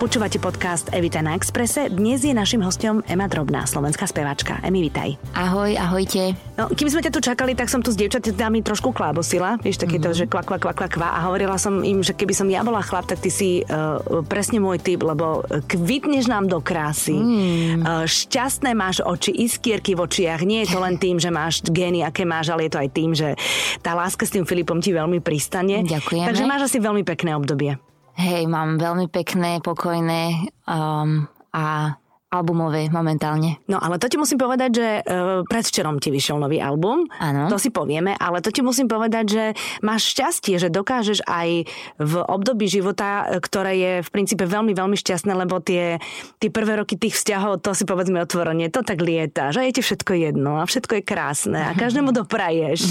Počúvate podcast Evita na Exprese. Dnes je našim hostom Ema Drobná, slovenská speváčka. Emi, vitaj. Ahoj, ahojte. No, kým sme ťa tu čakali, tak som tu s dievčatami trošku klábosila. Vieš, také mm-hmm. to, že kva, kva, kva, kva, kva. A hovorila som im, že keby som ja bola chlap, tak ty si uh, presne môj typ, lebo kvitneš nám do krásy. Mm. Uh, šťastné máš oči, iskierky v očiach. Nie je to len tým, že máš gény, aké máš, ale je to aj tým, že tá láska s tým Filipom ti veľmi pristane. Ďakujem. Takže máš asi veľmi pekné obdobie. Hej, mám veľmi pekné, pokojné um, a albumové momentálne. No ale to ti musím povedať, že uh, predvčerom ti vyšiel nový album. Áno. To si povieme, ale to ti musím povedať, že máš šťastie, že dokážeš aj v období života, ktoré je v princípe veľmi, veľmi šťastné, lebo tie, tie prvé roky tých vzťahov, to si povedzme otvorene, to tak lieta, že je ti všetko jedno a všetko je krásne a každému dopraješ.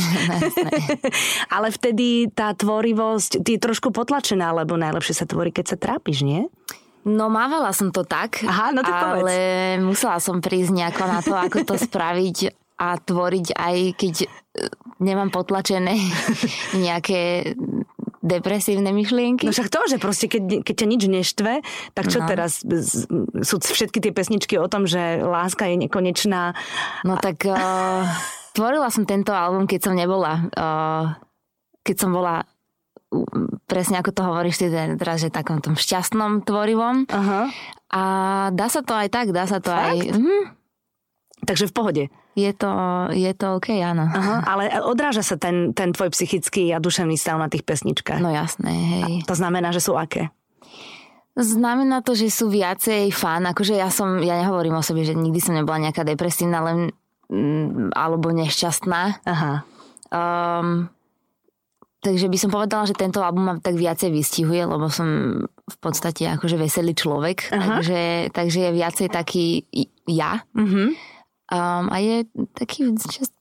ale vtedy tá tvorivosť, ty je trošku potlačená, lebo najlepšie sa tvorí, keď sa trápiš, nie? No mávala som to tak, Aha, no tak ale povedz. musela som prísť nejako na to, ako to spraviť a tvoriť aj keď e, nemám potlačené nejaké depresívne myšlienky. No však to, že proste keď, keď ťa nič neštve, tak čo no. teraz? Sú všetky tie pesničky o tom, že láska je nekonečná. No tak uh, tvorila som tento album, keď som nebola uh, keď som bola presne ako to hovoríš ty teraz, že takom tom šťastnom tvorivom. Aha. A dá sa to aj tak, dá sa to Fakt? aj... Mhm. Takže v pohode. Je to, je to OK, áno. Aha, ale odráža sa ten, ten tvoj psychický a duševný stav na tých pesničkách. No jasné, hej. A to znamená, že sú aké? Znamená to, že sú viacej fan, akože ja som, ja nehovorím o sebe, že nikdy som nebola nejaká depresívna, len mm, alebo nešťastná. Aha. Um, takže by som povedala, že tento album ma tak viacej vystihuje, lebo som v podstate akože veselý človek, Aha. takže, takže je viacej taký ja. Mhm. Um, a je taký just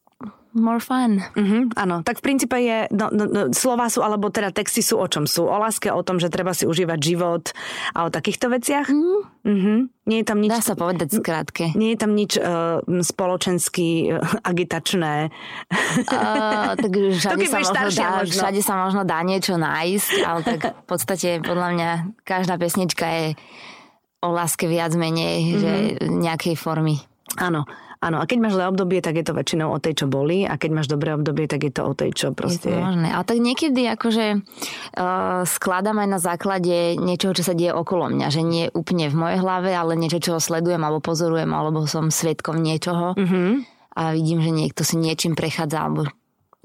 more fun. Mhm, áno, tak v princípe je, no, no, no, slova sú, alebo teda texty sú o čom sú? O láske, o tom, že treba si užívať život a o takýchto veciach? Mm, Mhm. Nie je tam nič... dá sa povedať skrátke. Nie je tam nič uh, spoločensky uh, agitačné. Uh, tak všade, sa možno dá, možno. všade sa možno dá niečo nájsť, ale tak v podstate podľa mňa každá pesnička je o láske viac menej, že Mhm. nejakej formy. Áno, áno. A keď máš zlé obdobie, tak je to väčšinou o tej, čo boli. A keď máš dobré obdobie, tak je to o tej, čo Je to proste... možné. Ale tak niekedy akože uh, skladám aj na základe niečoho, čo sa deje okolo mňa. Že nie úplne v mojej hlave, ale niečo, čo sledujem alebo pozorujem, alebo som svetkom niečoho. Mhm. A vidím, že niekto si niečím prechádza, alebo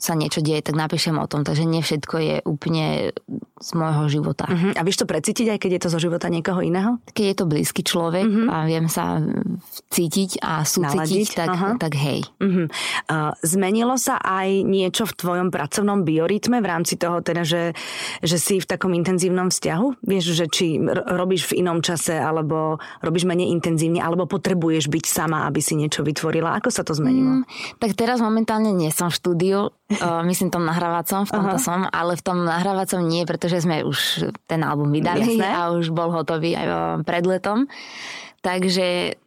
sa niečo deje, tak napíšem o tom. Takže nie všetko je úplne z môjho života. Mhm. A vieš to precítiť, aj keď je to zo života niekoho iného? Keď je to blízky človek a viem sa cítiť a Naladiť, súcitiť, tak, aha. tak hej. Mhm. Uh, zmenilo sa aj niečo v tvojom pracovnom biorytme v rámci toho, teda, že, že si v takom intenzívnom vzťahu? Vieš, že či robíš v inom čase, alebo robíš menej intenzívne, alebo potrebuješ byť sama, aby si niečo vytvorila? Ako sa to zmenilo? Mm, tak teraz momentálne nie som v štúdiu, uh, myslím tom nahrávacom, v tomto Aha. som, ale v tom nahrávacom nie, pretože sme už ten album vydali Jasné. a už bol hotový aj pred letom. Takže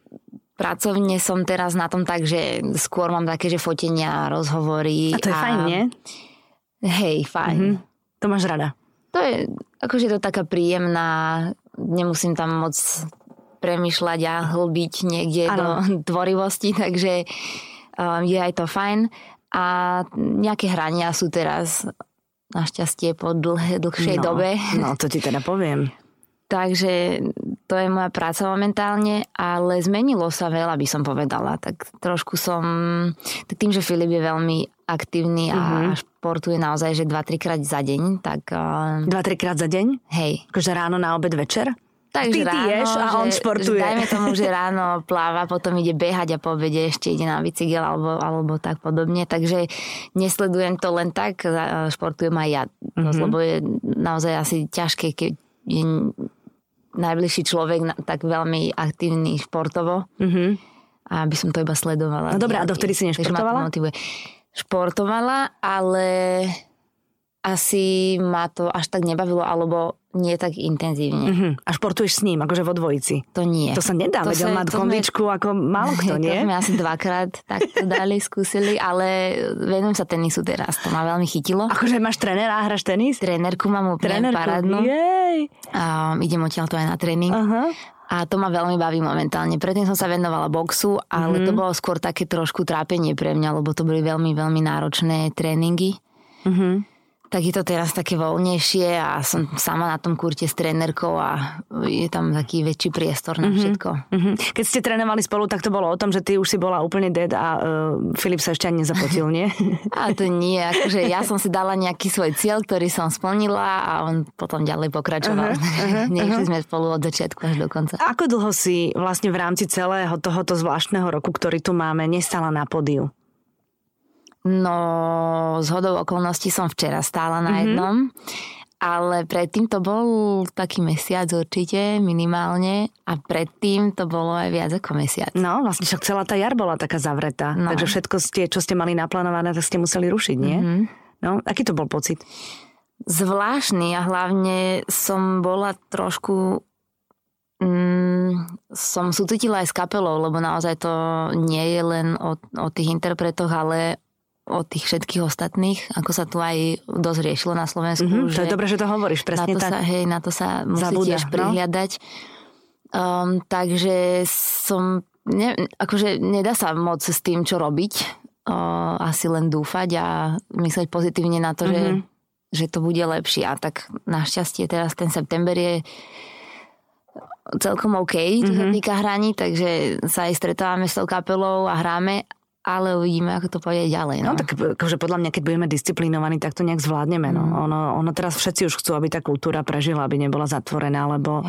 pracovne som teraz na tom tak, že skôr mám také, že fotenia, rozhovory. A to je fajn, nie? Hej, fajn. Mhm. To máš rada. To je, akože to taká príjemná, nemusím tam moc premyšľať a hlbiť niekde Áno. do tvorivosti, takže um, je aj to fajn. A nejaké hrania sú teraz našťastie po dlhé, dlhšej no, dobe. No, to ti teda poviem. Takže to je moja práca momentálne, ale zmenilo sa veľa, by som povedala. Tak trošku som... Tak tým, že Filip je veľmi aktívny a Mhm. športuje naozaj, že 2-3 krát za deň, tak uh, Dva, trikrát za deň? hej, Akože ráno, na obed, večer? Takže Ty- ty ráno, ješ a on že, športuje. Že dajme tomu, že ráno pláva, potom ide behať a po obede ešte ide na bicykel alebo, alebo tak podobne. Takže nesledujem to len tak, športujem aj ja. Mhm. Mm-hmm. Lebo je naozaj asi ťažké, keď je najbližší človek na- tak veľmi aktívny športovo. Mhm. A aby som to iba sledovala. No dobré, a dovtedy si nešportovala? Športovala, ale asi ma to až tak nebavilo, alebo nie tak intenzívne. Uh-huh. A športuješ s ním, akože vo dvojici? To nie. To sa nedá, To veď on má to kondičku ako málo kto, To nie? sme asi dvakrát takto dali, skúsili, ale venujem sa tenisu teraz. To ma veľmi chytilo. Akože máš trénera a hráš tenis? Trénerku mám úplne Trénerku? parádnu. Jej. A idem odtiaľ to aj na tréning. Aha. A to ma veľmi baví momentálne. Predtým som sa venovala boxu, ale Mhm. to bolo skôr také trošku trápenie pre mňa, lebo to boli veľmi, veľmi náročné tréningy. Mhm. Tak je to teraz také voľnejšie a som sama na tom kurte s trénerkou a je tam taký väčší priestor na všetko. Mhm. Keď ste trénovali spolu, tak to bolo o tom, že ty už si bola úplne dead a uh, Filip sa ešte ani nezapotil, nie? A to nie, akože ja som si dala nejaký svoj cieľ, ktorý som splnila a on potom ďalej pokračoval. Nešli sme spolu od začiatku až do konca. Ako dlho si vlastne v rámci celého tohoto zvláštneho roku, ktorý tu máme, nestala na pódiu? No, z hodou okolností som včera stála Mhm. na jednom, ale predtým to bol taký mesiac určite, minimálne, a predtým to bolo aj viac ako mesiac. No, vlastne však celá tá jar bola taká zavretá. No. Takže všetko ste, čo ste mali naplánované, tak ste museli rušiť, nie? Mhm. No, aký to bol pocit? Zvláštny a hlavne som bola trošku... Mm, som súcitila aj s kapelou, lebo naozaj to nie je len o, o tých interpretoch, ale o tých všetkých ostatných, ako sa tu aj dosť riešilo na Slovensku. Mhm, to je dobré, že to hovoríš, na presne to tak. Sa, hej, na to sa musí Zabúda, tiež no. prihliadať. Um, takže som, ne, akože nedá sa moc s tým, čo robiť. Uh, asi len dúfať a myslieť pozitívne na to, Mhm. že, že to bude lepšie. A tak našťastie teraz ten september je celkom OK, čo sa Mhm. týka hraní, takže sa aj stretávame s tou kapelou a hráme, ale uvidíme, ako to pôjde ďalej. No No. tak akože podľa mňa, keď budeme disciplinovaní, tak to nejak zvládneme. No. Mm. Ono, ono teraz všetci už chcú, aby tá kultúra prežila, aby nebola zatvorená, lebo,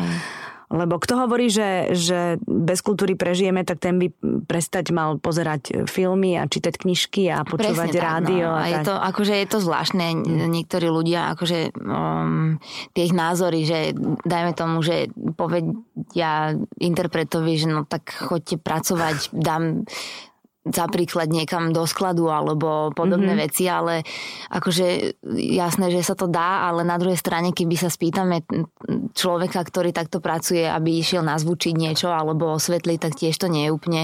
lebo kto hovorí, že, že bez kultúry prežijeme, tak ten by prestať mal pozerať filmy a čítať knižky a počúvať Presne tak, rádio. No. A je tak. to, akože je to zvláštne. Niektorí ľudia, akože um, tie ich názory, že dajme tomu, že povedia interpretovi, že no tak choďte pracovať, dám za príklad niekam do skladu alebo podobné Mhm. mm-hmm. veci, ale akože jasné, že sa to dá, ale na druhej strane, keby sa spýtame človeka, ktorý takto pracuje, aby išiel nazvučiť niečo alebo osvetliť, tak tiež to nie je úplne,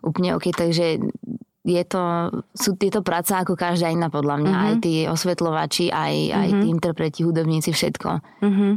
úplne OK. Takže je to, sú tieto práce ako každá iná podľa mňa. Mhm. Mm-hmm. Aj tí osvetľovači, aj, aj tí interpreti, hudobníci, všetko. Uh-huh.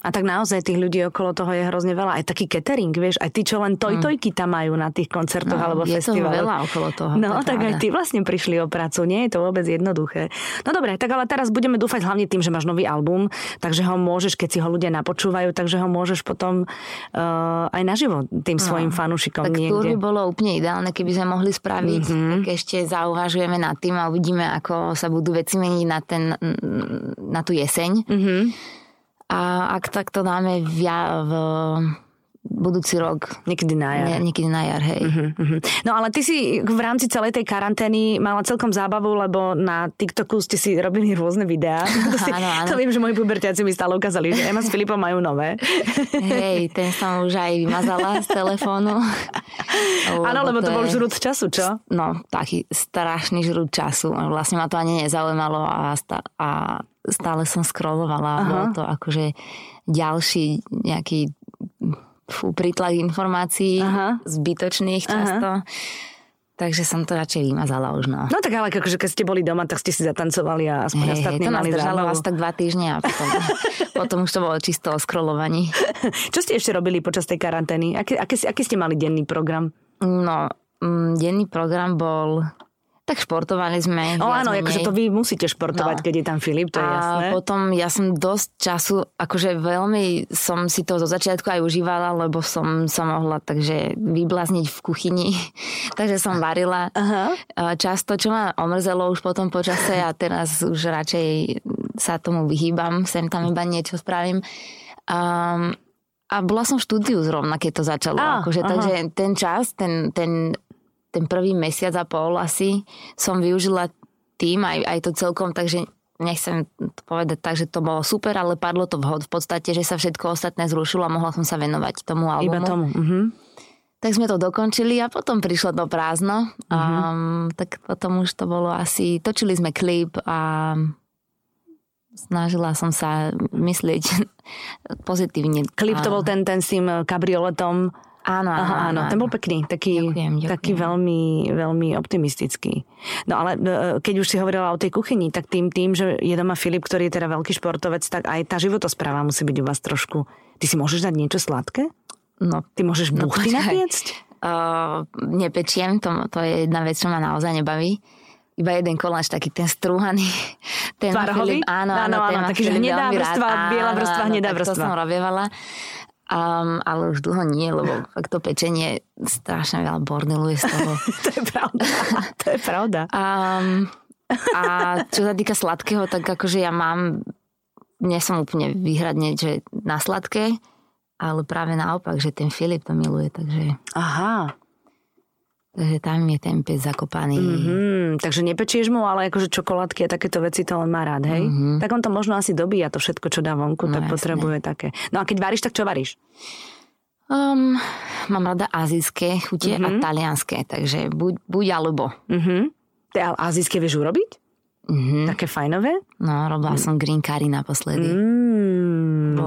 A tak naozaj tých ľudí okolo toho je hrozne veľa. Aj taký catering, vieš, aj tí, čo len toj-tojky tam majú na tých koncertoch alebo Mm. je festivaloch. veľa okolo toho. No, to je tak aj ty vlastne prišli o prácu. Nie je to vôbec jednoduché. No dobre, tak ale teraz budeme dúfať hlavne tým, že máš nový album, takže ho môžeš, keď si ho ľudia napočúvajú, takže ho môžeš potom uh, aj naživo tým svojim fanúšikom Tak niekde. by bolo úplne ideálne, keby sme mohli spraviť. Mm-hmm. Tak ešte zauvažujeme nad tým a uvidíme, ako sa budú veci meniť na, ten, na tú jeseň. Mhm. A ak tak to dáme v, ja- v budúci rok, Niekedy na jar. nie, niekedy na jar, hej. Mhm, mhm. No ale ty si v rámci celej tej karantény mala celkom zábavu, lebo na TikToku ste si robili rôzne videá. To, si, Áno, áno. to viem, že moji pubertiaci mi stále ukázali, že Ema s Filipom majú nové. Hej, ten som už aj vymazala z telefónu. Áno, lebo to je- bol žrút času, čo? No, taký strašný žrút času. Vlastne ma to ani nezaujímalo a, sta- a stále som scrollovala. Aha. Bol to akože ďalší nejaký fú, prítlak informácií, Aha. zbytočných často. Takže som to radšej vymazala už, no. No tak ale akože keď ste boli doma, tak ste si zatancovali a aspoň Hej, hej, ostatní to mali držalo zábavu. vás tak dva týždne a potom, potom už to bolo čisto o scrollovaní. Čo ste ešte robili počas tej karantény? Aký, aký, aký ste mali denný program? No, mm, denný program bol... Tak športovali sme. O áno, menej. akože to vy musíte športovať, No. keď je tam Filip, to je a jasné. potom ja som dosť času, akože veľmi som si to zo začiatku aj užívala, lebo som sa mohla takže vyblázniť v kuchyni. takže som varila Aha. A často, čo ma omrzelo už potom počase a teraz už radšej sa tomu vyhýbam, sem tam iba niečo spravím. Um, a bola som v štúdiu zrovna, keď to začalo. Á, akože, aha. takže ten čas, ten, ten, ten prvý mesiac a pol asi som využila tým, aj, aj to celkom, takže nechcem to povedať tak, že to bolo super, ale padlo to vhod v podstate, že sa všetko ostatné zrušilo a mohla som sa venovať tomu albumu. Iba tomu. Mhm. Tak sme to dokončili a potom prišlo to prázdno. Mhm. Um, tak potom už to bolo asi... Točili sme klip a snažila som sa myslieť pozitívne. Klip to bol ten, ten s tým kabrioletom. Áno, áno, Aha, áno, ten bol pekný, taký, Ďakujem, ďakujem. taký veľmi, veľmi optimistický. No ale e, keď už si hovorila o tej kuchyni, tak tým, tým, že je doma Filip, ktorý je teda veľký športovec, tak aj tá životospráva musí byť u vás trošku... Ty si môžeš dať niečo sladké? No, Ty môžeš No, buchty počkaj. napiecť? uh, nepečiem, to, to je jedna vec, čo ma naozaj nebaví. Iba jeden koláč, taký ten strúhaný. Ten Tvarohový? Filip, áno, Áno, áno, áno, taký, že hnedá veľmi rád. vrstva, biela Áno, vrstva, áno, hnedá vrstva. To som robievala. Um, ale už dlho nie, lebo fakt to pečenie strašne veľa bordelu je z toho. to je pravda. to je pravda. Um, a čo sa týka sladkého, tak akože ja mám, nie som úplne výhradne, že na sladké, ale práve naopak, že ten Filip to miluje, takže, Aha. Takže tam je ten pec zakopaný. Mm, takže nepečieš mu, ale akože čokoládky a takéto veci to len má rád, hej? Mhm. Tak on to možno asi dobíja to všetko, čo dá vonku, No tak jasné. potrebuje také. No a keď varíš, tak čo varíš? Um, mám rada azijské chute Mhm. a talianské, takže buď, buď alebo. Mhm. Ty ale azijské vieš urobiť? Mhm. Také fajnové? No, robila som green curry naposledy. Mm. Bo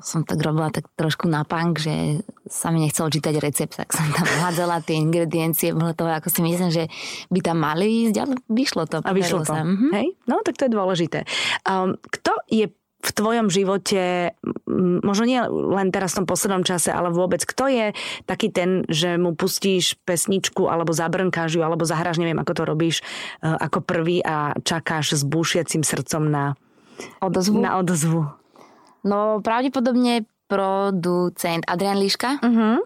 som tak robila tak trošku na punk, že sa mi nechcelo čítať recept, tak som tam hádzala tie ingrediencie, bolo to ako si myslím, že by tam mali ísť, ale vyšlo to. A vyšlo to. Sa. Mhm. Hej? No, tak to je dôležité. Um, kto je v tvojom živote, možno nie len teraz v tom poslednom čase, ale vôbec, kto je taký ten, že mu pustíš pesničku alebo zabrnkáš ju, alebo zahráš, neviem, ako to robíš, uh, ako prvý a čakáš s búšiacim srdcom na, Odozvu? na odozvu. No, pravdepodobne producent Adrian Liška. Uh-huh.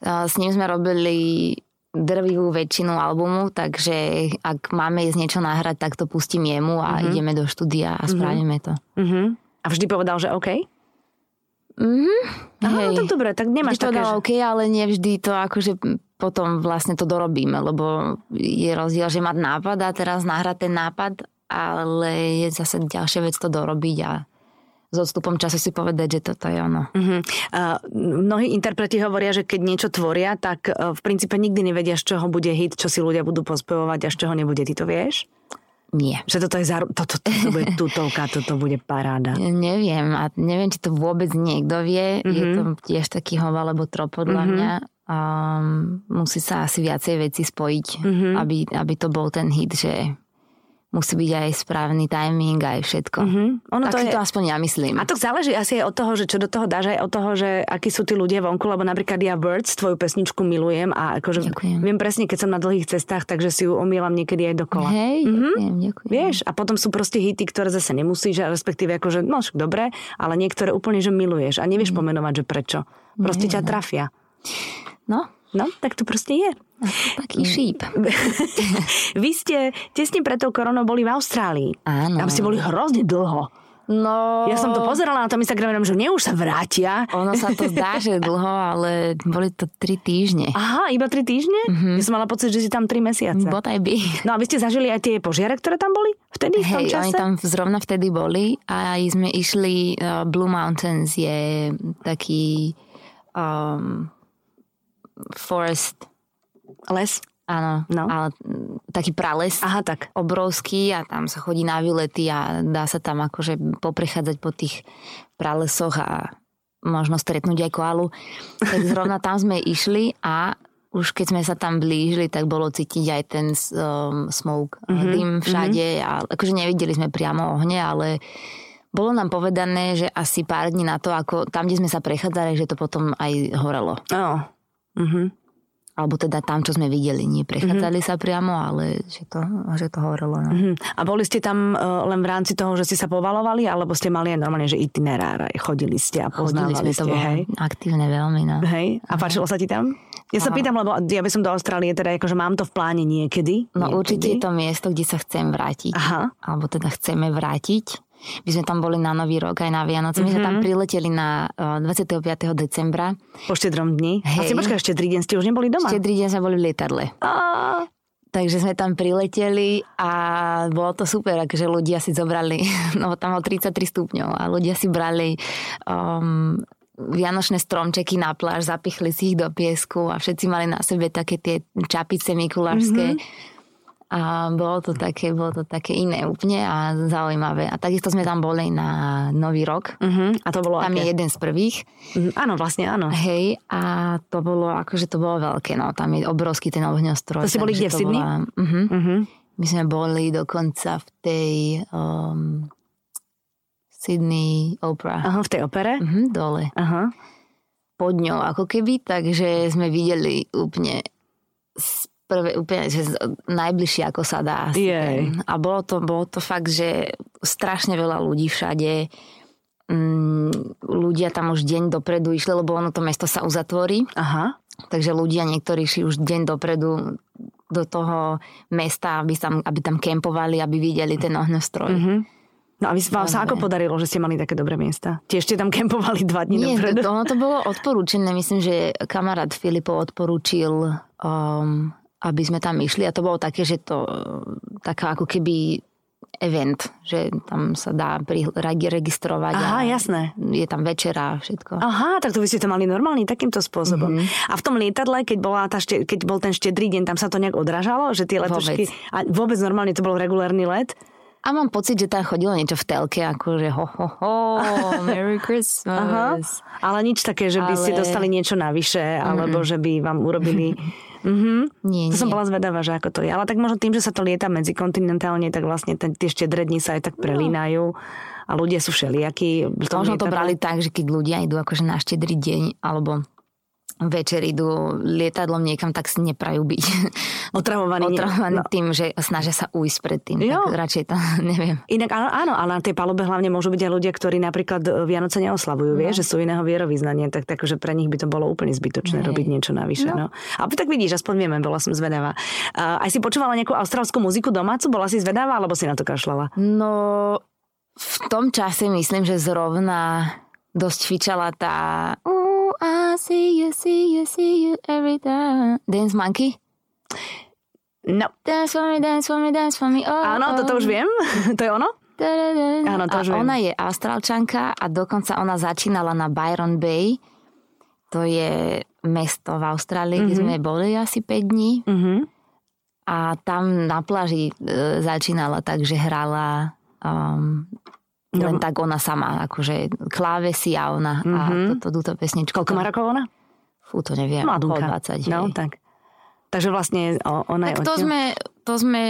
Uh, S ním sme robili drvivú väčšinu albumu, takže ak máme ísť niečo nahrať, tak to pustím jemu a Mhm. ideme do štúdia a spravíme to. Uh-huh. A vždy povedal, že OK? Mhm. Aha, no tak dobre, tak nemáš Vždy to také, dala že... OK, ale nevždy to akože potom vlastne to dorobíme, lebo je rozdiel, že mať nápad a teraz nahrať ten nápad, ale je zase ďalšia vec to dorobiť a s odstupom času si povedať, že toto je ono. Uh-huh. Uh, mnohí interpreti hovoria, že keď niečo tvoria, tak uh, v princípe nikdy nevedia, z čoho bude hit, čo si ľudia budú pospevovať a z čoho nebude. Ty to vieš? Nie. Že toto je zaru... toto, toto, toto bude tutovka, toto bude paráda. Neviem a neviem, či to vôbec niekto vie. Mm-hmm. Je to tiež taký hov alebo trop podľa Mhm. mňa. Um, musí sa asi viacej veci spojiť, Mhm. aby, aby to bol ten hit, že musí byť aj správny timing, aj všetko. Uh-huh. Ono tak to si je... to aspoň ja myslím. A to záleží asi aj od toho, že čo do toho dáš, aj od toho, že akí sú tí ľudia vonku, lebo napríklad ja Birds, tvoju pesničku milujem a akože Ďakujem. viem presne, keď som na dlhých cestách, takže si ju omielam niekedy aj dokola. Hej, Mhm. ďakujem, ďakujem. Vieš, a potom sú proste hity, ktoré zase nemusíš, a respektíve akože, no však dobre, ale niektoré úplne, že miluješ a nevieš pomenovať, že prečo. Proste ťa trafia. No, No, tak to proste je. Taký šíp. Vy ste tesne pred tou koronou boli v Austrálii. Áno. Tam ste boli hrozne dlho. No, Ja som to pozerala na tom Instagrame, že nie už sa vrátia. ono sa to zdá, že dlho, ale boli to tri týždne. Aha, iba tri týždne? Ja som mala pocit, že si tam tri mesiace. Bodaj by. No a vy ste zažili aj tie požiare, ktoré tam boli? Vtedy, v tom Hej, čase? oni tam zrovna vtedy boli a aj sme išli, uh, Blue Mountains je taký um, forest, Les? áno, No. ale mm, taký prales. Aha, tak. obrovský a tam sa chodí na výlety a dá sa tam akože poprechádzať po tých pralesoch a možno stretnúť aj koalu. Tak zrovna tam sme išli a už keď sme sa tam blížili, tak bolo cítiť aj ten um, smoke, mm-hmm, dym všade a akože nevideli sme priamo ohne, ale bolo nám povedané, že asi pár dní na to, ako tam, kde sme sa prechádzali, že to potom aj horelo. Oh. Mhm. Alebo teda tam, čo sme videli. Nie prechádzali sa priamo, ale že to, že to horelo. No. Mhm. A boli ste tam uh, len v rámci toho, že ste sa povalovali, alebo ste mali aj normálne, že itinerár, chodili ste a Chodili poznávali sme, ste, to hej? aktívne veľmi, no. Hej? A páčilo sa ti tam? Ja sa pýtam, lebo ja by som do Austrálie, teda akože mám to v pláne niekedy. No niekedy. určite je to miesto, kde sa chcem vrátiť. Aha. Alebo teda chceme vrátiť. My sme tam boli na Nový rok aj na Vianoce. My sme Mhm. tam prileteli na uh, 25. decembra. Po štedrom dni. A si Hej. počkaj, štedrý deň ste už neboli doma? Štedrý deň sme boli v lietadle. Á, Takže sme tam prileteli a bolo to super, akože ľudia si zobrali, no tam bolo 33 stupňov a ľudia si brali um, vianočné stromčeky na pláž, zapichli si ich do piesku a všetci mali na sebe také tie čapice mikulášské. Mhm. A bolo to také, bolo to také iné úplne a zaujímavé. A takisto sme tam boli na Nový rok. Uh-huh. A to bolo Tam aké? je jeden z prvých. Mhm, Áno, vlastne áno. Hej, a to bolo, akože to bolo veľké, no. Tam je obrovský ten ohňostroj. To ste boli kde, v Sydney? bola- Mhm. Uh-huh. My sme boli dokonca v tej um, Sydney Opera. Aha, v tej opere? Mhm, dole. Aha. Pod ňou ako keby, takže sme videli úplne z prvé, úplne, že najbližšie ako sa dá. Jej. A bolo to, bolo to fakt, že strašne veľa ľudí všade. Mm, ľudia tam už deň dopredu išli, lebo ono to mesto sa uzatvorí. Aha. Takže ľudia niektorí šli už deň dopredu do toho mesta, aby tam, aby tam kempovali, aby videli ten ohňostroj. Uh-huh. No a vy, vám sa ako podarilo, že ste mali také dobré miesta? Tiež ste tam kempovali dva dní Nie, dopredu? to, ono to bolo odporúčené. Myslím, že kamarát Filipov odporúčil, um, aby sme tam išli a to bolo také, že to taká ako keby event, že tam sa dá pri, regi- registrovať. Aha, jasné. Je tam večera a všetko. Aha, tak to by ste to mali normálne takýmto spôsobom. Mhm. A v tom lietadle, keď, bola tá šte, keď bol ten štedrý deň, tam sa to nejak odrážalo? Že tie letušky... A vôbec normálne to bol regulárny let? A mám pocit, že tam chodilo niečo v telke, ako že ho, ho, ho, Merry Aha. Christmas. Ale nič také, že by ste Ale- dostali niečo navyše, alebo že by vám urobili... Mhm. Nie, To som bola zvedavá, že ako to je. Ale tak možno tým, že sa to lieta medzikontinentálne, tak vlastne ten, tie štedré dni sa aj tak prelínajú a ľudia sú všelijakí. Možno to brali tak, že keď ľudia idú akože na štedrý deň, alebo večer idú lietadlom niekam, tak si neprajú byť Otravovaní. otravovaní no. tým, že snažia sa ujsť pred tým. Jo. Tak radšej to neviem. Inak áno, áno, ale na tej palube hlavne môžu byť aj ľudia, ktorí napríklad e, Vianoce neoslavujú, No. vieš, že sú iného vierovýznania, tak takže pre nich by to bolo úplne zbytočné Hej. robiť niečo navyše. No. No. A tak vidíš, aspoň vieme, bola som zvedavá. Uh, aj si počúvala nejakú austrálskú muziku domácu? Bola si zvedavá, alebo si na to kašľala? No, v tom čase myslím, že zrovna dosť fičala tá I see you, see you, see you every time. Dance Monkey? No. Dance for me, dance for me, dance for me. Oh, Áno, oh. toto už viem. to je ono? Da-da-da. Áno, to a už viem. ona je austrálčanka a dokonca ona začínala na Byron Bay. To je mesto v Austrálii, kde sme boli asi 5 dní. Mhm. A tam na pláži e, začínala tak, že hrala um, len No. tak ona sama, akože klávesy a ona Mhm. a toto, túto pesničku. Koľko má rokov ona? Fú, to neviem. Mladúka. okolo 20. No, hej. tak. Takže vlastne ona Tak je to sme, to sme,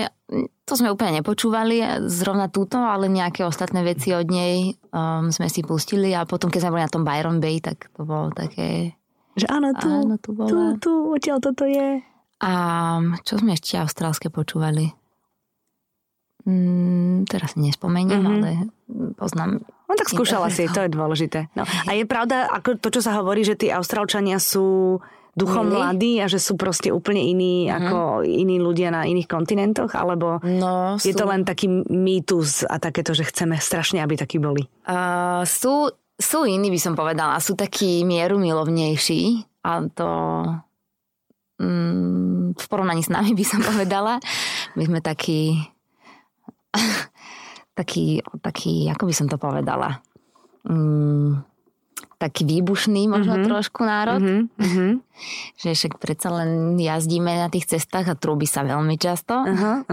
to sme úplne nepočúvali, zrovna túto, ale nejaké ostatné veci od nej um, sme si pustili a potom, keď sme boli na tom Byron Bay, tak to bolo také... Že áno, tu, Áno, tu bola. tu, tu, odtiaľ toto je. A čo sme ešte austrálske počúvali? Mm, teraz nespomeniem, Mhm. ale poznám. No tak skúšala si, to je dôležité. No. A je pravda, ako to, čo sa hovorí, že tí Austrálčania sú duchom Milí. mladí a že sú proste úplne iní ako iní ľudia na iných kontinentoch? Alebo No, je to len taký mýtus a takéto, že chceme strašne, aby takí boli? Uh, sú, sú iní, by som povedala. Sú takí mierumilovnejší. A to mm, v porovnaní s nami by som povedala. My sme takí taký, taký, ako by som to povedala, mm, taký výbušný možno mm-hmm. trošku národ, mm-hmm. Mhm. že však predsa len jazdíme na tých cestách a trúbi sa veľmi často. Aha.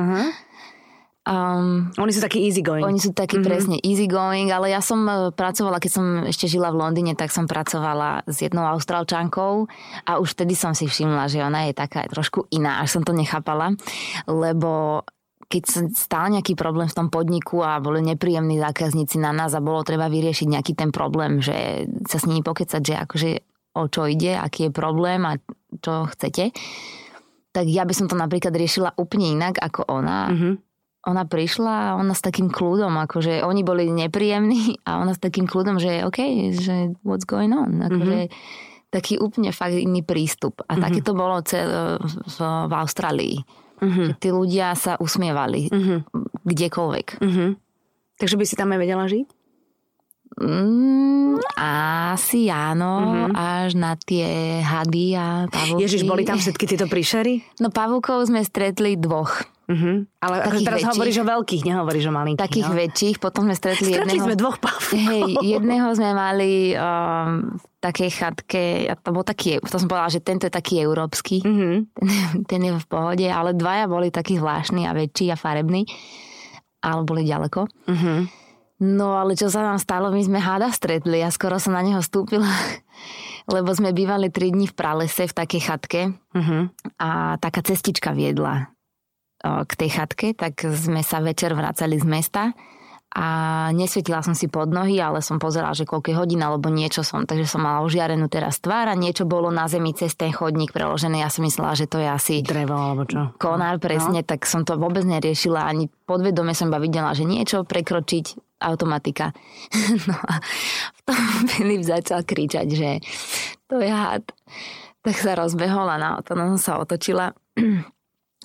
Um, Oni sú takí easy going. Oni sú takí mm-hmm. presne easy going, ale ja som e, pracovala, keď som ešte žila v Londýne, tak som pracovala s jednou austrálčankou a už vtedy som si všimla, že ona je taká trošku iná, až som to nechápala, lebo keď sa stal nejaký problém v tom podniku a boli nepríjemní zákazníci na nás a bolo treba vyriešiť nejaký ten problém, že sa s nimi pokecať, že akože o čo ide, aký je problém a čo chcete, tak ja by som to napríklad riešila úplne inak ako ona. Mhm. Ona prišla a ona s takým kľudom, akože oni boli nepríjemní a ona s takým kľudom, že OK, že what's going on, akože taký úplne fakt iný prístup. A také to bolo cel, v, v Austrálii. Že tí ľudia sa usmievali kdekoľvek. Mhm. Takže by si tam aj vedela žiť? Mm, asi áno, až na tie hady a pavúky. Ježiš, boli tam všetky tieto príšery? No pavúkov sme stretli dvoch. Uh-huh. Ale ako Takých teraz väčších. hovoríš o veľkých, nehovoríš o malinkých. Takých no. väčších, potom sme stretli, Stretli jedného... sme dvoch pavkov. Hej, jedného sme mali um, v takej chatke, a to bol taký, to som povedala, že tento je taký európsky, Mhm. ten, ten je v pohode, ale dvaja boli takí zvláštni a väčší a farební, ale boli ďaleko. Mhm. No ale čo sa nám stalo, my sme háda stretli a skoro som na neho stúpila, lebo sme bývali 3 dní v pralese v takej chatke Mhm. a taká cestička viedla k tej chatke, tak sme sa večer vracali z mesta a nesvietila som si pod nohy, ale som pozerala, že koľko hodín alebo niečo som, takže som mala ožiarenú teraz tvár a niečo bolo na zemi cez ten chodník preložené. Ja som myslela, že to je asi Drevo alebo čo. konár presne, no. tak som to vôbec neriešila, ani podvedome som iba videla, že niečo prekročiť, automatika. No a v tom Filip začal kričať, že to je had. Tak sa rozbehol a na to som sa otočila.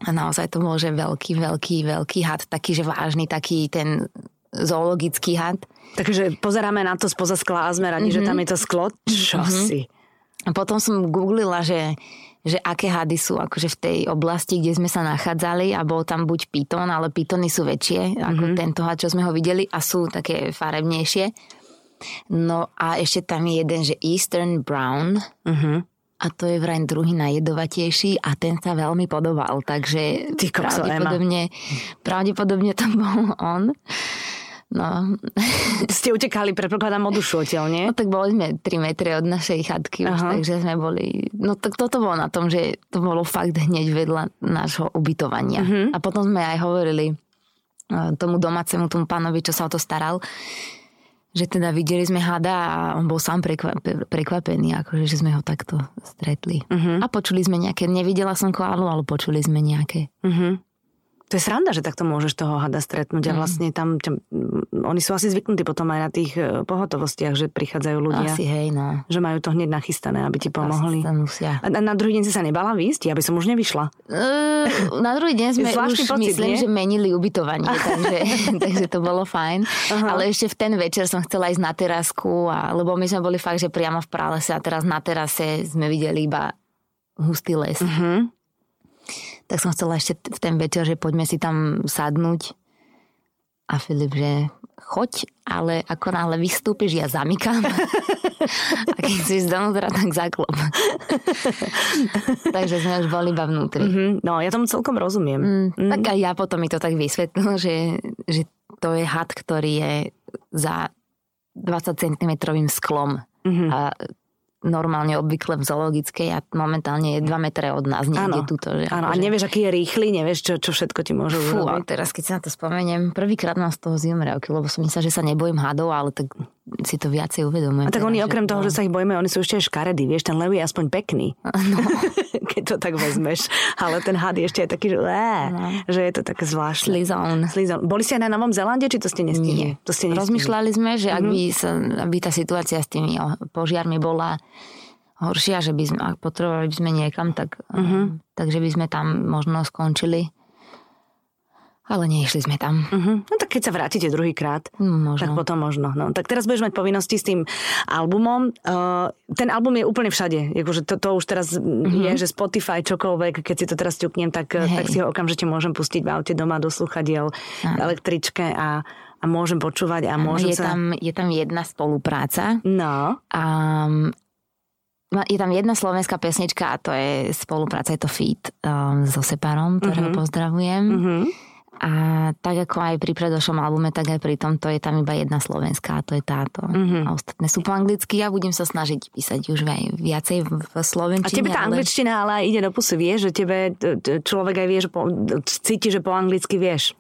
A naozaj to bol, že veľký, veľký, veľký had, taký, že vážny, taký ten zoologický had. Takže pozeráme na to spoza skla a sme radi, mm-hmm. že tam je to sklo. Čo mm-hmm. si? A potom som googlila, že, že aké hady sú akože v tej oblasti, kde sme sa nachádzali a bol tam buď pitón, ale pitony sú väčšie ako mm-hmm. tento had, čo sme ho videli a sú také farebnejšie. No a ešte tam je jeden, že Eastern Brown Mhm. A to je vraj druhý najjedovatejší a ten sa veľmi podobal, takže Ty kokso, pravdepodobne, pravdepodobne to bol on. No, Ste utekali, predpokladám, od dušu odtiaľ, nie? No tak boli sme 3 metre od našej chatky už, Aha. takže sme boli... No tak toto bolo na tom, že to bolo fakt hneď vedľa nášho ubytovania. Mhm. A potom sme aj hovorili eh, tomu domácemu, tomu pánovi, čo sa o to staral, že teda videli sme hada a on bol sám prekvape, prekvapený, akože, že sme ho takto stretli. Mhm. A počuli sme nejaké, nevidela som koalu, ale počuli sme nejaké. Mhm. To je sranda, že takto môžeš toho hada stretnúť a Mm. vlastne tam, ťa, mm, oni sú asi zvyknutí potom aj na tých e, pohotovostiach, že prichádzajú ľudia, Asi hej, no. že majú to hneď nachystané, aby ti pomohli. Asi musia. A na, druhý deň si sa nebala výjsť? Ja by som už nevyšla. Uh, na druhý deň sme už pocit, myslím, nie? že menili ubytovanie, takže, takže to bolo fajn. Aha. Ale ešte v ten večer som chcela ísť na terasku, a, lebo my sme boli fakt, že priamo v pralese a teraz na terase sme videli iba hustý les. Mhm. Tak som chcela ešte v ten večer, že poďme si tam sadnúť. A Filip, že choď, ale ako náhle vystúpiš, ja zamykám. a keď si donútra, tak zaklop. Takže sme už boli iba vnútri. Mhm. No, ja tomu celkom rozumiem. Mm, Mm. Tak aj ja potom mi to tak vysvetlil, že, že to je had, ktorý je za 20 cm sklom. Mhm. A normálne obvykle v zoologickej a momentálne je 2 metre od nás niekde Áno. tuto. Že Áno, a akože- nevieš, aký je rýchly, nevieš, čo, čo všetko ti môžu Fú, a urobiť. teraz keď sa na to spomeniem, prvýkrát mám z toho zimrevky, lebo som myslela, že sa nebojím hadov, ale tak si to viacej uvedomujem. A tak teraz, oni okrem toho, že sa ich bojíme, oni sú ešte škaredí, vieš, ten lev je aspoň pekný. No, Keď to tak vezmeš. Ale ten had je ešte aj taký, že, lé, No. že je to také zvláštne. slizón. Slizon. Boli ste aj na Novom Zelande, či to ste nestihli? Nie. To ste nestihli. Rozmýšľali sme, že Mhm. ak by, sa, aby tá situácia s tými požiarmi bola horšia, že by sme, ak potrebovali by sme niekam, tak, Mhm. takže by sme tam možno skončili. Ale neišli sme tam. Uh-huh. No tak keď sa vrátite druhýkrát, tak Možno. potom možno. No, tak teraz budeš mať povinnosti s tým albumom. Uh, ten album je úplne všade. Jakože to, to už teraz mm-hmm. je, že Spotify, čokoľvek, keď si to teraz ťuknem, tak, Hej. tak si ho okamžite môžem pustiť v aute doma do sluchadiel, v električke a, a môžem počúvať a môžem je, sa... tam, je tam jedna spolupráca No, a ma- je tam jedna slovenská pesnička a to je spolupráca, je to feat um, so Separom, ktorého Mhm. pozdravujem. uh-huh. A tak ako aj pri predošlom albume, tak aj pri tomto je tam iba jedna slovenská a to je táto. Mhm. A ostatné sú po anglicky a budem sa snažiť písať už aj viacej v v A slovenčine. tebe tá ale- angličtina ale ide do pusy, vieš, že tebe človek aj vie, že po, cíti, že po anglicky vieš.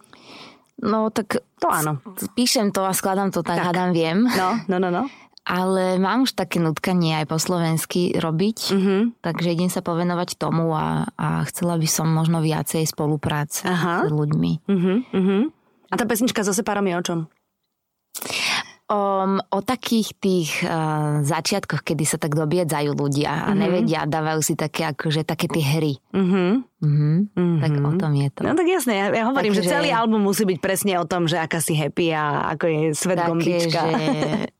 No tak To áno. píšem to a skladám to tak, Tak. hádam viem. No, no, no, no. Ale mám už také nutkanie aj po slovensky robiť, Uh-huh. takže idem sa povenovať tomu a, a chcela by som možno viacej spolupráce Aha. s ľuďmi. Uh-huh. Uh-huh. A tá pesnička so Separom je o čom? Um, o takých tých uh, začiatkoch, kedy sa tak dobiedzajú ľudia a Mhm. nevedia, dávajú si také akože také tie hry. Mhm. Mhm. Tak o tom je to. No tak jasne, ja, ja hovorím, že Takže- celý album musí byť presne o tom, že aká si happy a ako je svet Také, gombička. že,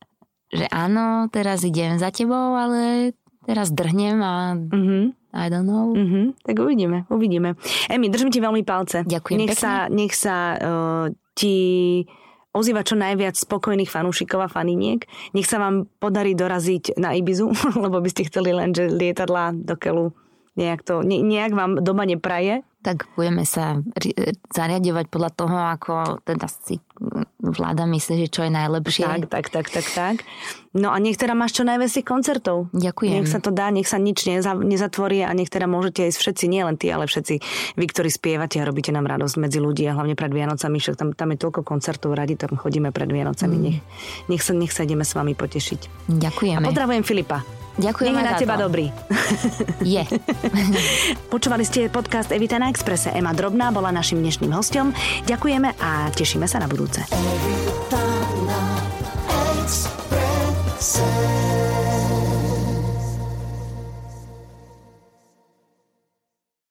že áno, teraz idem za tebou, ale teraz drhnem a, a I don't know. Mm-hmm, tak uvidíme, uvidíme. Emi, držím ti veľmi palce. Ďakujem nech pekne. Sa, nech sa uh, ti ozýva čo najviac spokojných fanúšikov a faniniek. Nech sa vám podarí doraziť na Ibizu, lebo by ste chceli len, že lietadla do keľu nejak, to, ne, nejak vám doma nepraje. Tak budeme sa zariadovať podľa toho, ako teda si vláda myslí, že čo je najlepšie. Tak, tak, tak, tak, tak. No a nech teda máš čo najviac koncertov. Ďakujem. Nech sa to dá, nech sa nič neza, nezatvorí a nech teda môžete ísť všetci, nie len ty, ale všetci vy, ktorí spievate a robíte nám radosť medzi ľudí a hlavne pred Vianocami, však tam, tam je toľko koncertov, radi tam chodíme pred Vianocami. Mm. Nech, nech, sa, nech sa ideme s vami potešiť. Ďakujeme. A pozdravujem Filipa. Ďakujem Nech je na teba to. dobrý. Je. Počúvali ste podcast Evita na Exprese. Ema Drobná bola našim dnešným hostom. Ďakujeme a tešíme sa na budúce. Evita na Exprese.